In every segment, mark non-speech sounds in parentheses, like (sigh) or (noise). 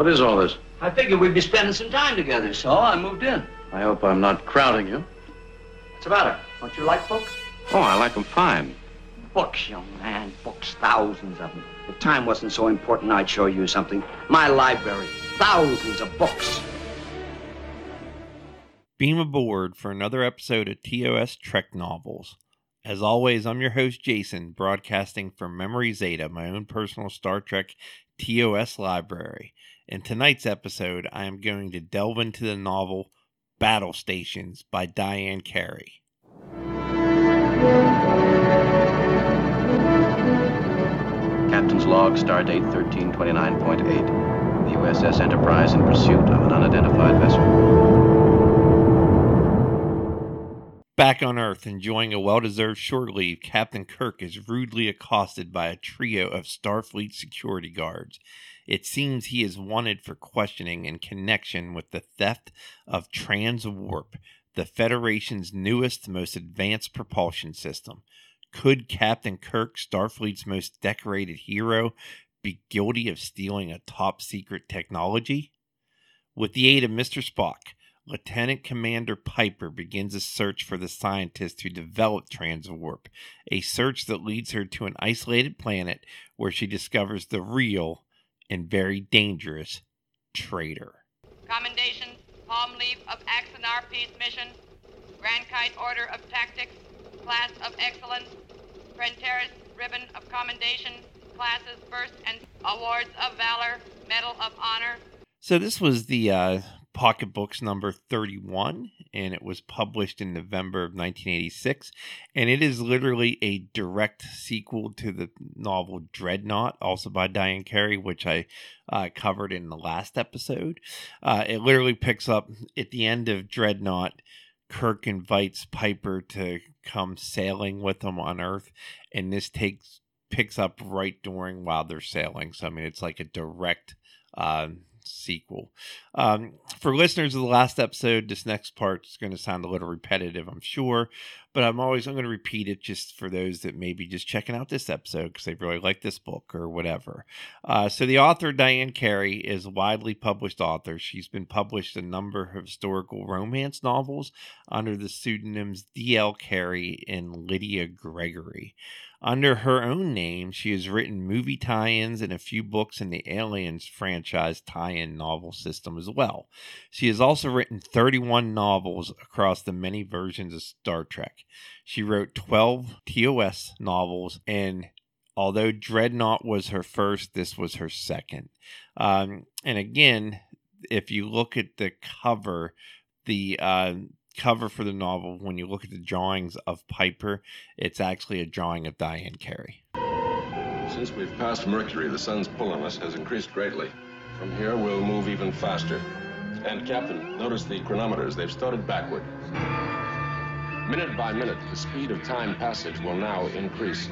What is all this? I figured we'd be spending some time together, so I moved in. I hope I'm not crowding you. What's the matter? Don't you like books? Oh, I like them fine. Books, young man. Books, thousands of them. If time wasn't so important, I'd show you something. My library. Thousands of books. Beam aboard for another episode of TOS Trek Novels. As always, I'm your host, Jason, broadcasting from Memory Zeta, my own personal Star Trek TOS library. In tonight's episode, I am going to delve into the novel Battle Stations by Diane Carey. Captain's log, stardate 1329.8. The USS Enterprise in pursuit of an unidentified vessel. Back on Earth, enjoying a well deserved short leave, Captain Kirk is rudely accosted by a trio of Starfleet security guards. It seems he is wanted for questioning in connection with the theft of Transwarp, the Federation's newest, most advanced propulsion system. Could Captain Kirk, Starfleet's most decorated hero, be guilty of stealing a top secret technology? With the aid of Mr. Spock, Lieutenant Commander Piper begins a search for the scientist who developed Transwarp, a search that leads her to an isolated planet where she discovers the real and very dangerous traitor. Commendation, palm leaf of Axanar Peace Mission, Grankite Order of Tactics, Class of Excellence, Prantares Ribbon of Commendation, Classes First and Awards of Valor, Medal of Honor. So this was the uh, pocketbooks number 31 and it was published in november of 1986 and it is literally a direct sequel to the novel dreadnought also by diane carey which i uh, covered in the last episode. Uh, it literally picks up at the end of dreadnought kirk invites piper to come sailing with him on earth and this takes picks up right during while they're sailing. So i mean it's like a direct uh, sequel. Um, for listeners of the last episode, this next part is going to sound a little repetitive, I'm sure, but I'm always I'm going to repeat it just for those that may be just checking out this episode because they really like this book or whatever. Uh, so the author Diane Carey is a widely published author. She's been published a number of historical romance novels under the pseudonyms D.L. Carey and Lydia Gregory. Under her own name, she has written movie tie ins and a few books in the Aliens franchise tie in novel system as well. She has also written 31 novels across the many versions of Star Trek. She wrote 12 TOS novels, and although Dreadnought was her first, this was her second. Um, and again, if you look at the cover, the uh, cover for the novel, when you look at the drawings of Piper, it's actually a drawing of Diane Carey. Since we've passed Mercury, the sun's pull on us has increased greatly. From here, we'll move even faster. And, Captain, notice the chronometers. They've started backward. Minute by minute, the speed of time passage will now increase.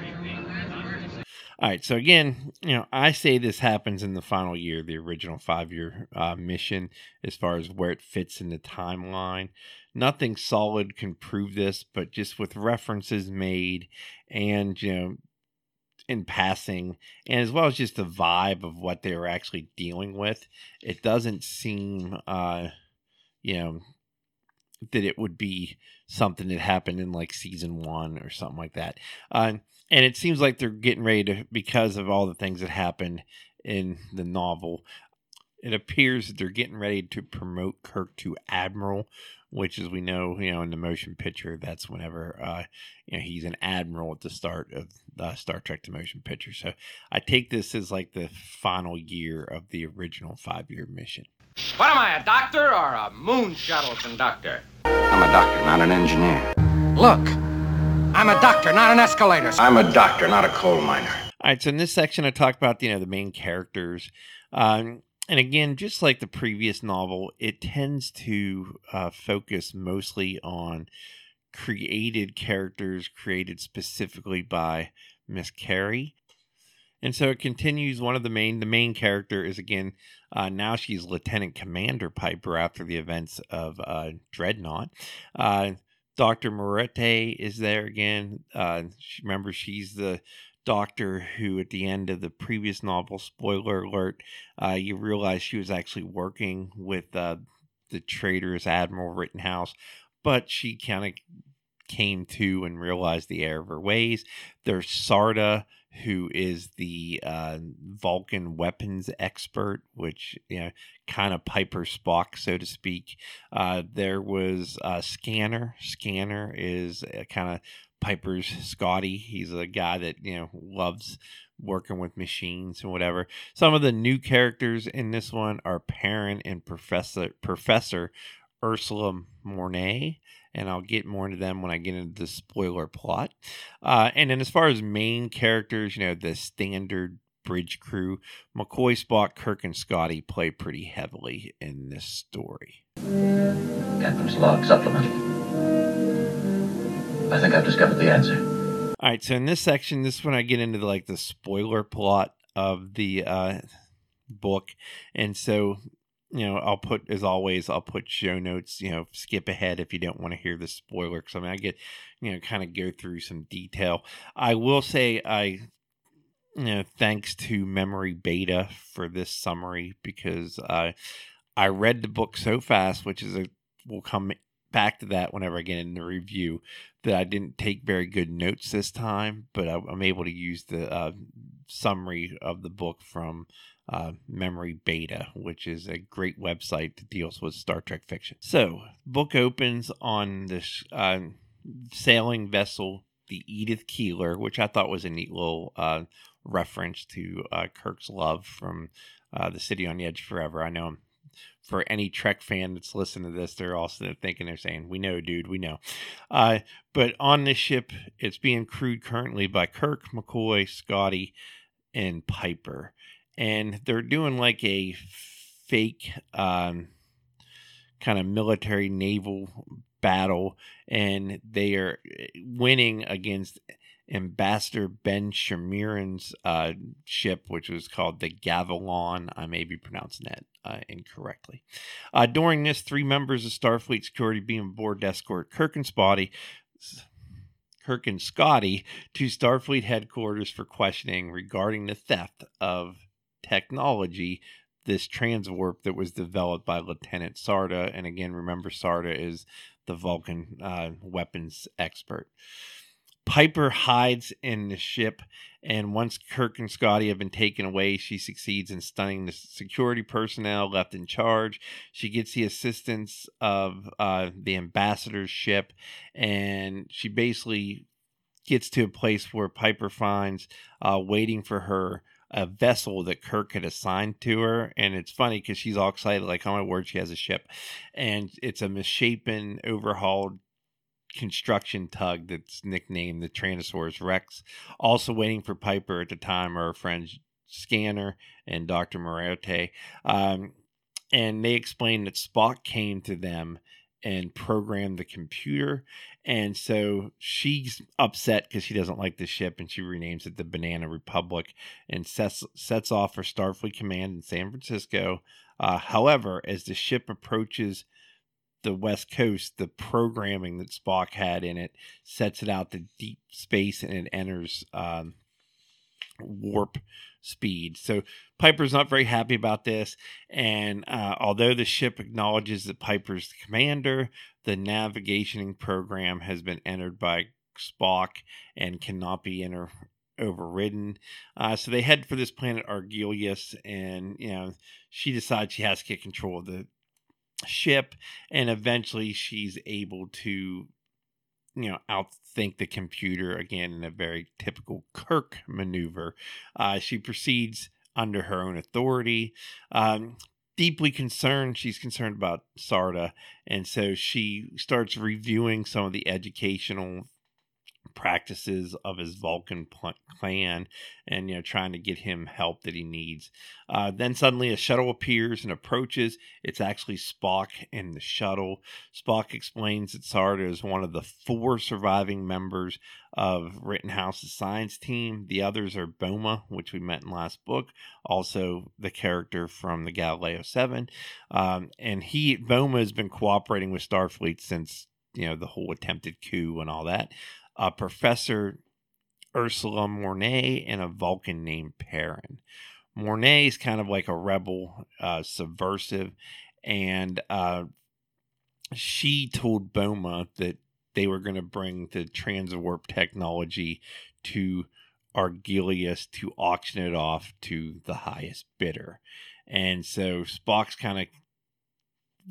All right, so again, you know, I say this happens in the final year, the original five year uh, mission, as far as where it fits in the timeline. Nothing solid can prove this, but just with references made and, you know, in passing, and as well as just the vibe of what they were actually dealing with, it doesn't seem, uh, you know, that it would be something that happened in like season one or something like that. Uh, and it seems like they're getting ready to because of all the things that happened in the novel it appears that they're getting ready to promote kirk to admiral which as we know you know in the motion picture that's whenever uh you know he's an admiral at the start of the star trek the motion picture so i take this as like the final year of the original five year mission What am I, a doctor or a moon shuttle conductor? I'm a doctor, not an engineer. Look, I'm a doctor, not an escalator. I'm a doctor, not a coal miner. All right, so in this section, I talk about you know the main characters, um, and again, just like the previous novel, it tends to uh, focus mostly on created characters created specifically by Miss Carey. And so it continues. One of the main, the main character is again, uh, now she's Lieutenant Commander Piper after the events of uh, Dreadnought. Uh, Dr. Moretti is there again. Uh, she, remember, she's the doctor who, at the end of the previous novel, spoiler alert, uh, you realize she was actually working with uh, the traitors Admiral Rittenhouse, but she kind of came to and realized the error of her ways. There's Sarda, who is the uh, Vulcan weapons expert, which you know, kind of Piper Spock, so to speak. Uh, there was uh, Scanner. Scanner is kind of Piper's Scotty. He's a guy that you know loves working with machines and whatever. Some of the new characters in this one are Perrin and Professor Professor Ursula Mornay and I'll get more into them when I get into the spoiler plot. Uh, and then as far as main characters, you know, the standard bridge crew, McCoy, Spock, Kirk, and Scotty play pretty heavily in this story. Captain's log supplement. I think I've discovered the answer. All right, so in this section, this is when I get into the, like the spoiler plot of the uh, book, and so you know, I'll put as always, I'll put show notes. You know, skip ahead if you don't want to hear the spoiler. Because I mean, I get you know, kind of go through some detail. I will say I you know, thanks to Memory Beta for this summary because uh, I read the book so fast, which is a we'll come back to that whenever I get in the review. That I didn't take very good notes this time, but I, am able to use the uh, summary of the book from uh, Memory Beta, which is a great website that deals with Star Trek fiction. So, book opens on this uh, sailing vessel, the Edith Keeler, which I thought was a neat little uh, reference to uh, Kirk's love from uh, the City on the Edge Forever. I know for any Trek fan that's listening to this, they're also thinking they're saying, "We know, dude, we know." Uh, but on this ship, it's being crewed currently by Kirk, McCoy, Scotty, and Piper and they're doing like a fake um, kind of military naval battle, and they are eh, winning against Ambassador Ben Shemiran's uh, ship, which was called the Gavilan. I may be pronouncing that uh, incorrectly. Uh, during this, three members of Starfleet security being aboard escort Kirk and Spotty. Kirk and Scotty to Starfleet headquarters for questioning regarding the theft of technology this transwarp that was developed by Lieutenant Sarda. And again, remember, Sarda is the Vulcan uh, weapons expert. Piper hides in the ship, and once Kirk and Scotty have been taken away, she succeeds in stunning the security personnel left in charge. She gets the assistance of uh, the ambassador's ship, and she basically gets to a place where Piper finds uh, waiting for her a vessel that Kirk had assigned to her. And it's funny because she's all excited, like, oh my word, she has a ship. And it's a misshapen, overhauled construction tug that's nicknamed the Tyrannosaurus Rex. Also waiting for Piper at the time are friends Scanner and Dr. Moriarty. Um, and they explained that Spock came to them and program the computer. And so she's upset because she doesn't like the ship and she renames it the Banana Republic and sets, sets off for Starfleet Command in San Francisco. Uh, however, as the ship approaches the West Coast, the programming that Spock had in it sets it out to deep space and it enters um, warp speed. So Piper's not very happy about this. And uh, although the ship acknowledges that Piper's the commander, the navigation program has been entered by Spock and cannot be enter- overridden. Uh, so they head for this planet Argelius, and you know she decides she has to get control of the ship, and eventually she's able to you know outthink the computer again in a very typical Kirk maneuver. Uh, she proceeds under her own authority. Um, deeply concerned, she's concerned about Sarda, and so she starts reviewing some of the educational practices of his Vulcan clan and, you know, trying to get him help that he needs. Uh, then suddenly a shuttle appears and approaches. It's actually Spock in the shuttle. Spock explains that Sarda is one of the four surviving members of Rittenhouse's science team. The others are Boma, which we met in last book, also the character from the Galileo 7. Um, and he, Boma, has been cooperating with Starfleet since you know the whole attempted coup and all that uh, Professor Ursula Mornay and a Vulcan named Perrin. Mornay is kind of like a rebel, uh, subversive, and uh, she told Boma that they were going to bring the transwarp technology to Argelius to auction it off to the highest bidder. And so Spock's kind of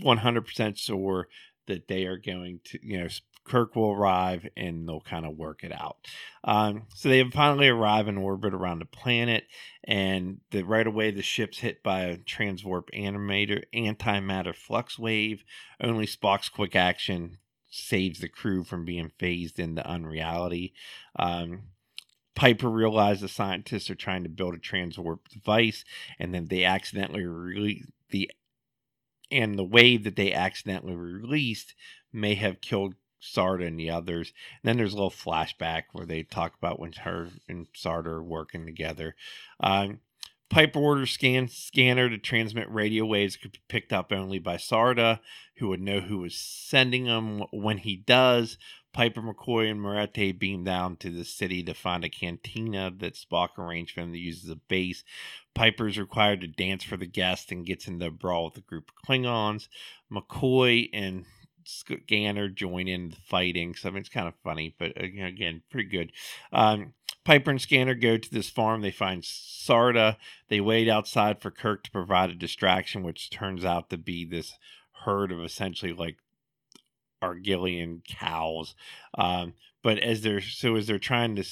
100% sure that they are going to, you know, Kirk will arrive and they'll kind of work it out. Um, so they finally arrive in orbit around the planet, and the, right away the ship's hit by a transwarp animator antimatter flux wave. Only Spock's quick action saves the crew from being phased into unreality. Um, Piper realizes the scientists are trying to build a transwarp device, and then they accidentally release the and the wave that they accidentally released may have killed Sarda and the others. And then there's a little flashback where they talk about when her and Sarda are working together. Um, Piper orders scan scanner to transmit radio waves could be picked up only by Sarda, who would know who was sending them. When he does, Piper, McCoy, and Moretti beam down to the city to find a cantina that Spock arranged for them to use as a base. Piper is required to dance for the guests and gets into a brawl with a group of Klingons. McCoy and Scanner join in the fighting. So I mean, it's kind of funny, but again, pretty good. Um, Piper and Scanner go to this farm. They find Sarda. They wait outside for Kirk to provide a distraction, which turns out to be this herd of essentially like Argelian cows. Um, but as they're so as they're trying to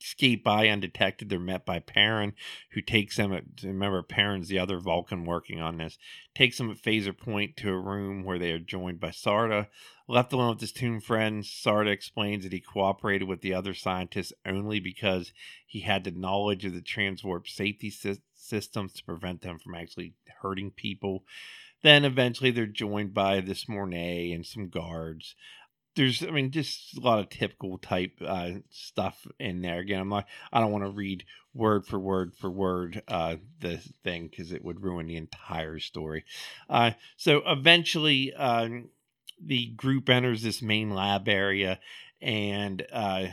escape by undetected, they're met by Perrin, who takes them at remember Perrin's the other Vulcan working on this, takes them at phaser point to a room where they are joined by Sarda. Left alone with his tomb friends, Sarda explains that he cooperated with the other scientists only because he had the knowledge of the transwarp safety sy- systems to prevent them from actually hurting people. Then eventually they're joined by this Mornay and some guards. There's, I mean, just a lot of typical type uh, stuff in there. Again, I'm not, I don't want to read word for word for word uh, the thing because it would ruin the entire story. Uh, so eventually, um, the group enters this main lab area and uh,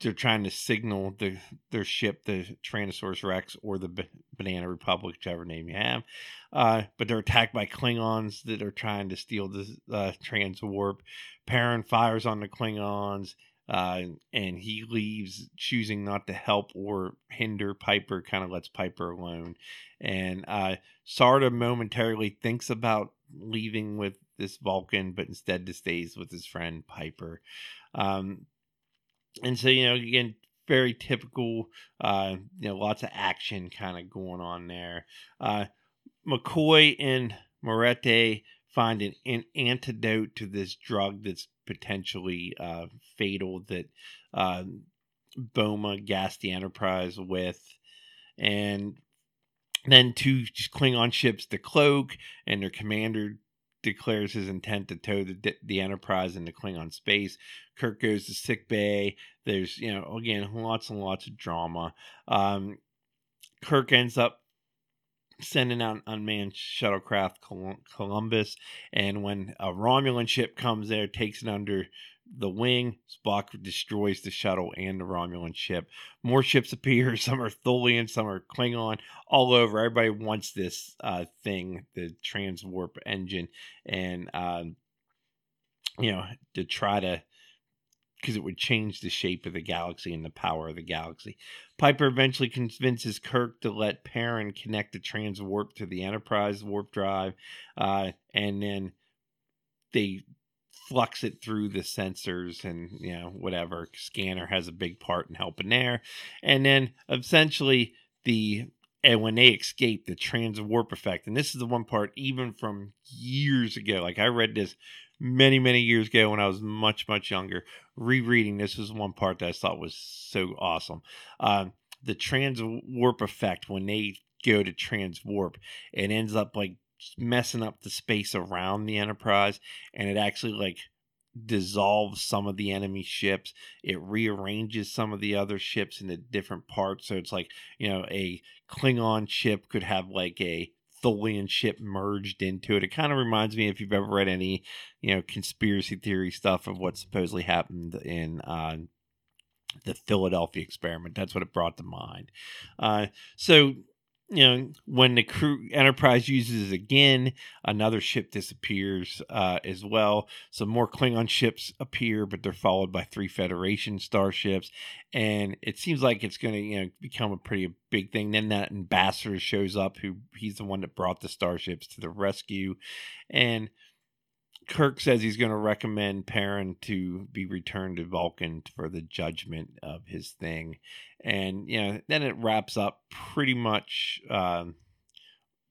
they're trying to signal the their ship, the Tyrannosaurus Rex or the B- Banana Republic, whichever name you have. Uh, but they're attacked by Klingons that are trying to steal the uh, transwarp. Perrin fires on the Klingons. Uh, and he leaves, choosing not to help or hinder Piper. Kind of lets Piper alone, and uh, Sarda momentarily thinks about leaving with this Vulcan, but instead stays with his friend Piper. Um, and so you know again very typical uh you know lots of action kind of going on there. Uh mccoy and moretti find an, an antidote to this drug that's potentially uh fatal that uh boma gassed the enterprise with. And then two klingon ships the cloak and their commander declares his intent to tow the, the Enterprise into Klingon space. Kirk goes to sick bay. There's, you know, again, lots and lots of drama. Um, Kirk ends up sending out an unmanned shuttlecraft Columbus, and when a Romulan ship comes there, takes it under the wing. Spock destroys the shuttle and the Romulan ship. More ships (laughs) appear. Some are Tholian, some are Klingon, all over. Everybody wants this uh, thing, the transwarp engine, and uh, you know to try to because it would change the shape of the galaxy and the power of the galaxy. Piper eventually convinces Kirk to let Perrin connect the transwarp to the Enterprise warp drive, uh, and then they flux it through the sensors and you know whatever scanner has a big part in helping there. And then essentially the and when they escape the trans warp effect and this is the one part even from years ago like i read this many many years ago when i was much much younger. Rereading this was one part that i thought was so awesome. Um, the trans warp effect when they go to trans warp it ends up like messing up the space around the Enterprise, and it actually like dissolves some of the enemy ships. It rearranges some of the other ships into different parts. So it's like, you know, a Klingon ship could have like a Tholian ship merged into it. It kind of reminds me if you've ever read any, you know, conspiracy theory stuff of what supposedly happened in uh, the Philadelphia experiment. That's what it brought to mind. Uh, so you know, when the crew Enterprise uses again, another ship disappears uh, as well. Some more Klingon ships appear, but they're followed by three Federation starships, and it seems like it's going to you know become a pretty big thing. Then that ambassador shows up, who he's the one that brought the starships to the rescue, and Kirk says he's going to recommend Perrin to be returned to Vulcan for the judgment of his thing, and you know then it wraps up pretty much um,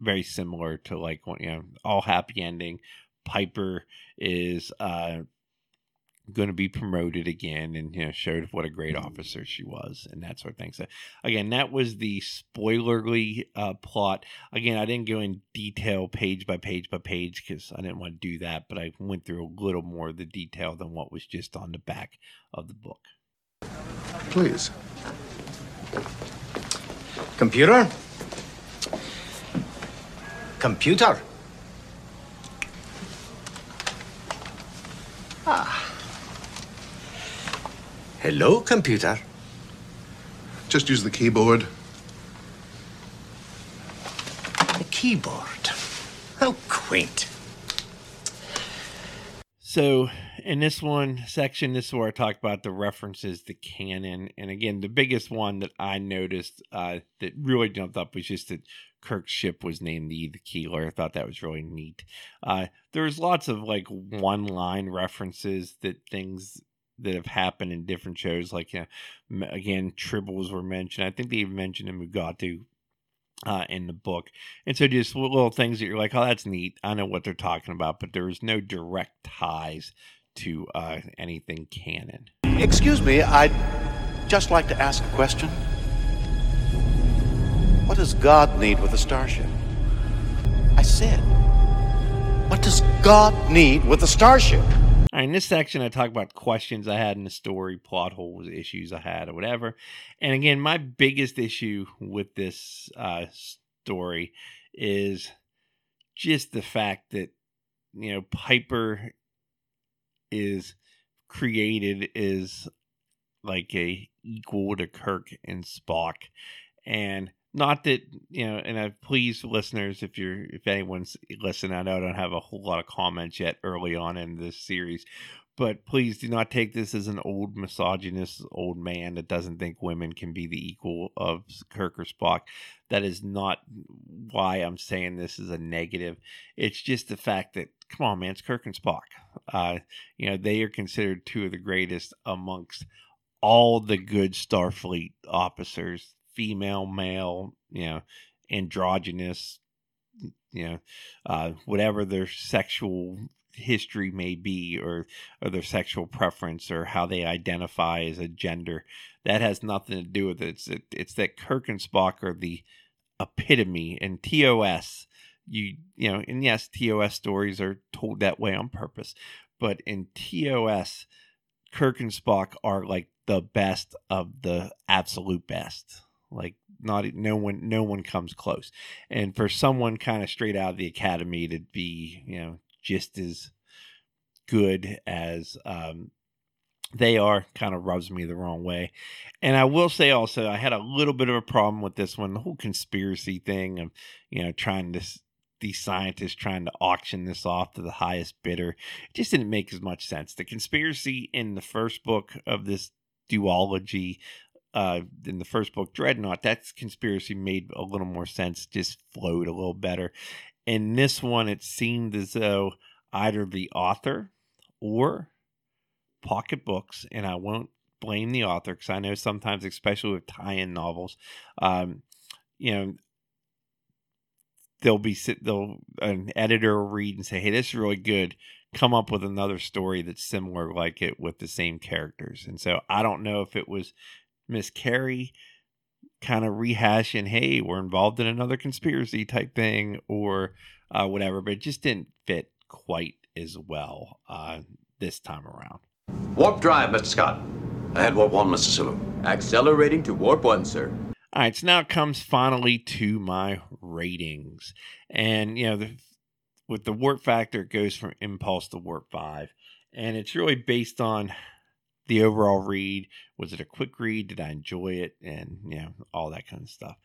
very similar to like you know all happy ending. Piper is uh, going to be promoted again and you know showed what a great officer she was and that sort of thing. So again that was the spoilerly uh, plot. Again i didn't go in detail page by page by page because i didn't want to do that but i went through a little more of the detail than what was just on the back of the book. Please. Computer? Computer? Ah Hello, computer. Just use the keyboard. The keyboard. How quaint. So, in this one section, this is where I talk about the references to canon. And again, the biggest one that I noticed uh, that really jumped up was just that Kirk's ship was named the the Keeler. I thought that was really neat. Uh, there was lots of like one line references that things that have happened in different shows. Like uh, again, tribbles were mentioned. I think they even mentioned a Mugatu uh, in the book, and so just little things that you're like, oh, that's neat. I know what they're talking about, but there is no direct ties to uh, anything canon. Excuse me, I'd just like to ask a question. What does God need with a starship? I said, what does God need with a starship? In this section, I talk about questions I had in the story, plot holes, issues I had, or whatever. And again, my biggest issue with this uh, story is just the fact that you know Piper is created is like a equal to Kirk and Spock, and not that you know and i please listeners if you're if anyone's listening i know i don't have a whole lot of comments yet early on in this series but please do not take this as an old misogynist old man that doesn't think women can be the equal of kirk or spock. That is not why i'm saying this is a negative. It's just the fact that come on man it's kirk and spock. Uh, you know they are considered two of the greatest amongst all the good starfleet officers female, male, you know, androgynous, you know, uh, whatever their sexual history may be or or their sexual preference or how they identify as a gender that has nothing to do with it. It's it, it's that Kirk and Spock are the epitome and TOS you you know and yes TOS stories are told that way on purpose but in TOS Kirk and Spock are like the best of the absolute best like not no one no one comes close. And for someone kind of straight out of the academy to be, you know, just as good as um, they are kind of rubs me the wrong way. And I will say also, I had a little bit of a problem with this one, the whole conspiracy thing of, you know, trying to, these scientists trying to auction this off to the highest bidder. It just didn't make as much sense. The conspiracy in the first book of this duology uh, in the first book, Dreadnought, that conspiracy made a little more sense, just flowed a little better. In this one, it seemed as though either the author or Pocket Books, and I won't blame the author because I know sometimes, especially with tie-in novels, um, you know, they'll be sit, they'll an editor will read and say, "Hey, this is really good." Come up with another story that's similar like it with the same characters, and so I don't know if it was Miss Carey kind of rehashing, hey, we're involved in another conspiracy type thing or uh, whatever, but it just didn't fit quite as well uh, this time around. Warp drive, Mr. Scott. Ahead warp one, Mr. Sulu. Accelerating to warp one, sir. All right, so now it comes finally to my ratings. And, you know, the, with the warp factor, it goes from impulse to warp five. And it's really based on the overall read was it a quick read? Did I enjoy it? And you know all that kind of stuff.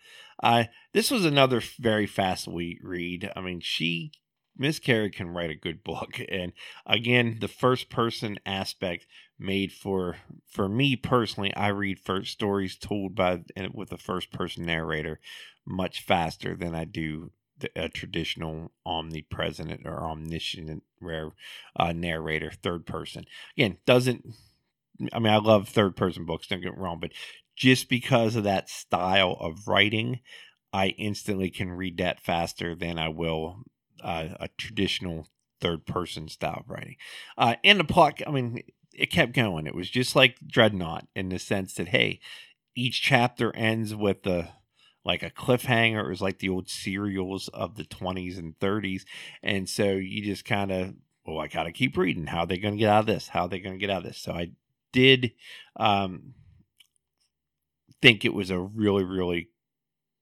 Uh, this was another very fast read. I mean, she Miss Carey can write a good (laughs) book, and again, the first person aspect made for for me personally. I read first stories told by with a first person narrator much faster than I do a traditional omnipresent or omniscient rare uh, narrator, third person. Again, doesn't. I mean, I love third person books. Don't get wrong, but just because of that style of writing, I instantly can read that faster than I will uh, a traditional third person style of writing. Uh, and the plot, I mean, it kept going. It was just like Dreadnought in the sense that hey, each chapter ends with the like a cliffhanger. It was like the old serials of the 20s and 30s. And so you just kind of, well, I got to keep reading. How are they going to get out of this? How are they going to get out of this? So I did um, think it was a really, really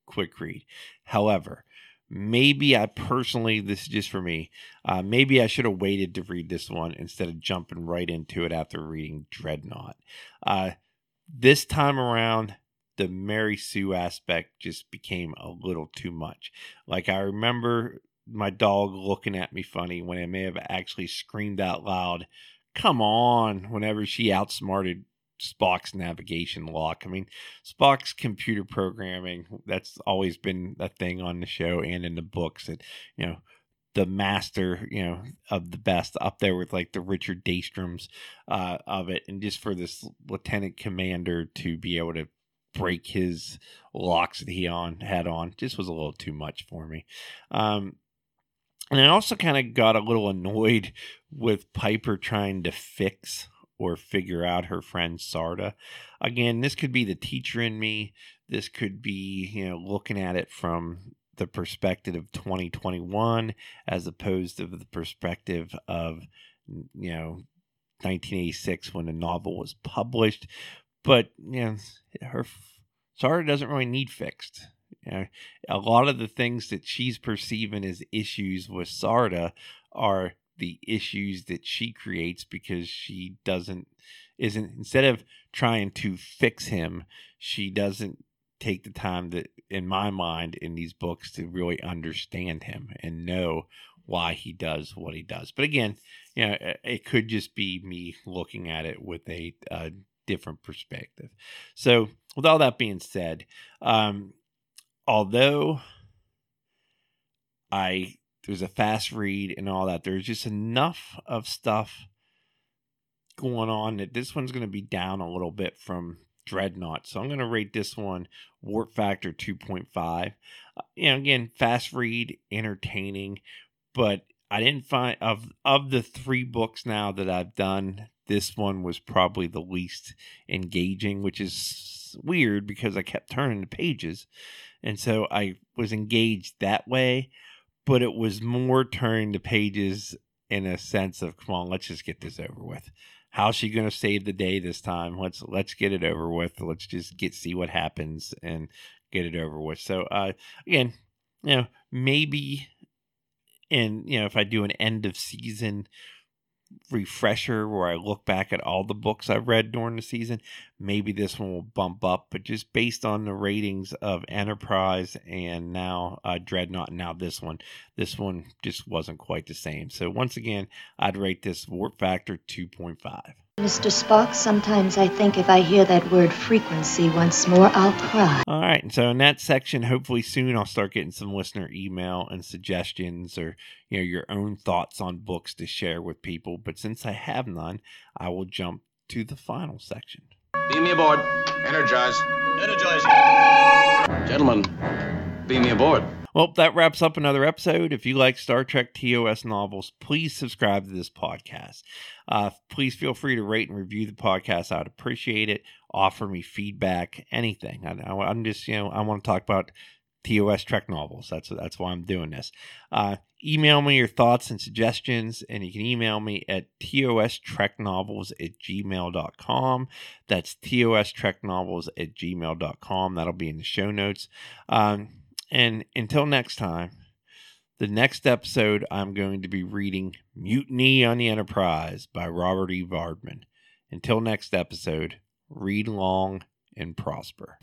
quick read. However, maybe I personally, this is just for me, uh, maybe I should have waited to read this one instead of jumping right into it after reading Dreadnought. Uh, this time around, the Mary Sue aspect just became a little too much. Like I remember my dog looking at me funny when I may have actually screamed out loud, "Come on!" whenever she outsmarted Spock's navigation lock. I mean, Spock's computer programming, that's always been a thing on the show and in the books that, you know, the master, you know, of the best up there with like the Richard Daystroms uh, of it. And just for this lieutenant commander to be able to break his locks that he on had on just was a little too much for me. Um, and I also kind of got a little annoyed with Piper trying to fix or figure out her friend Sarda. Again, this could be the teacher in me. This could be, you know, looking at it from the perspective of 2021 as opposed to the perspective of, you know, 1986 when the novel was published but you know, her Sarda doesn't really need fixed. You know, a lot of the things that she's perceiving as issues with Sarda are the issues that she creates because she doesn't isn't instead of trying to fix him, she doesn't take the time that in my mind in these books to really understand him and know why he does what he does. But again, you know, it could just be me looking at it with a, a different perspective. So, with all that being said, um, although I there's a fast read and all that, there's just enough of stuff going on that this one's going to be down a little bit from Dreadnought. So I'm going to rate this one Warp Factor 2.5. Uh, you know, again, fast read, entertaining, but I didn't find of of the three books now that I've done this one was probably the least engaging, which is weird because I kept turning the pages. And so I was engaged that way, but it was more turning the pages in a sense of come on, let's just get this over with. How's she going to save the day this time? Let's let's get it over with. Let's just get see what happens and get it over with. So uh again, you know, maybe and you know, if I do an end of season refresher where I look back at all the books I've read during the season, maybe this one will bump up. But just based on the ratings of Enterprise and now uh, Dreadnought, and now this one, this one just wasn't quite the same. So once again, I'd rate this Warp Factor 2.5. Mr. Spock, sometimes I think if I hear that word frequency once more, I'll cry. All right. So in that section, hopefully soon I'll start getting some listener email and suggestions or, you know, your own thoughts on books to share with people. But since I have none, I will jump to the final section. Beam me aboard. Energize. Energizing. Gentlemen, beam me aboard. Well, that wraps up another episode. If you like Star Trek TOS novels, please subscribe to this podcast. Uh, please feel free to rate and review the podcast. I'd appreciate it. Offer me feedback, anything. I, am just, you know, I want to talk about TOS Trek novels. That's that's why I'm doing this. Uh, email me your thoughts and suggestions, and you can email me at TOS Trek novels at gmail.com. That's TOS Trek novels at gmail.com. That'll be in the show notes. Um, and until next time, the next episode, I'm going to be reading Mutiny on the Enterprise by Robert E. Vardeman. Until next episode, read long and prosper.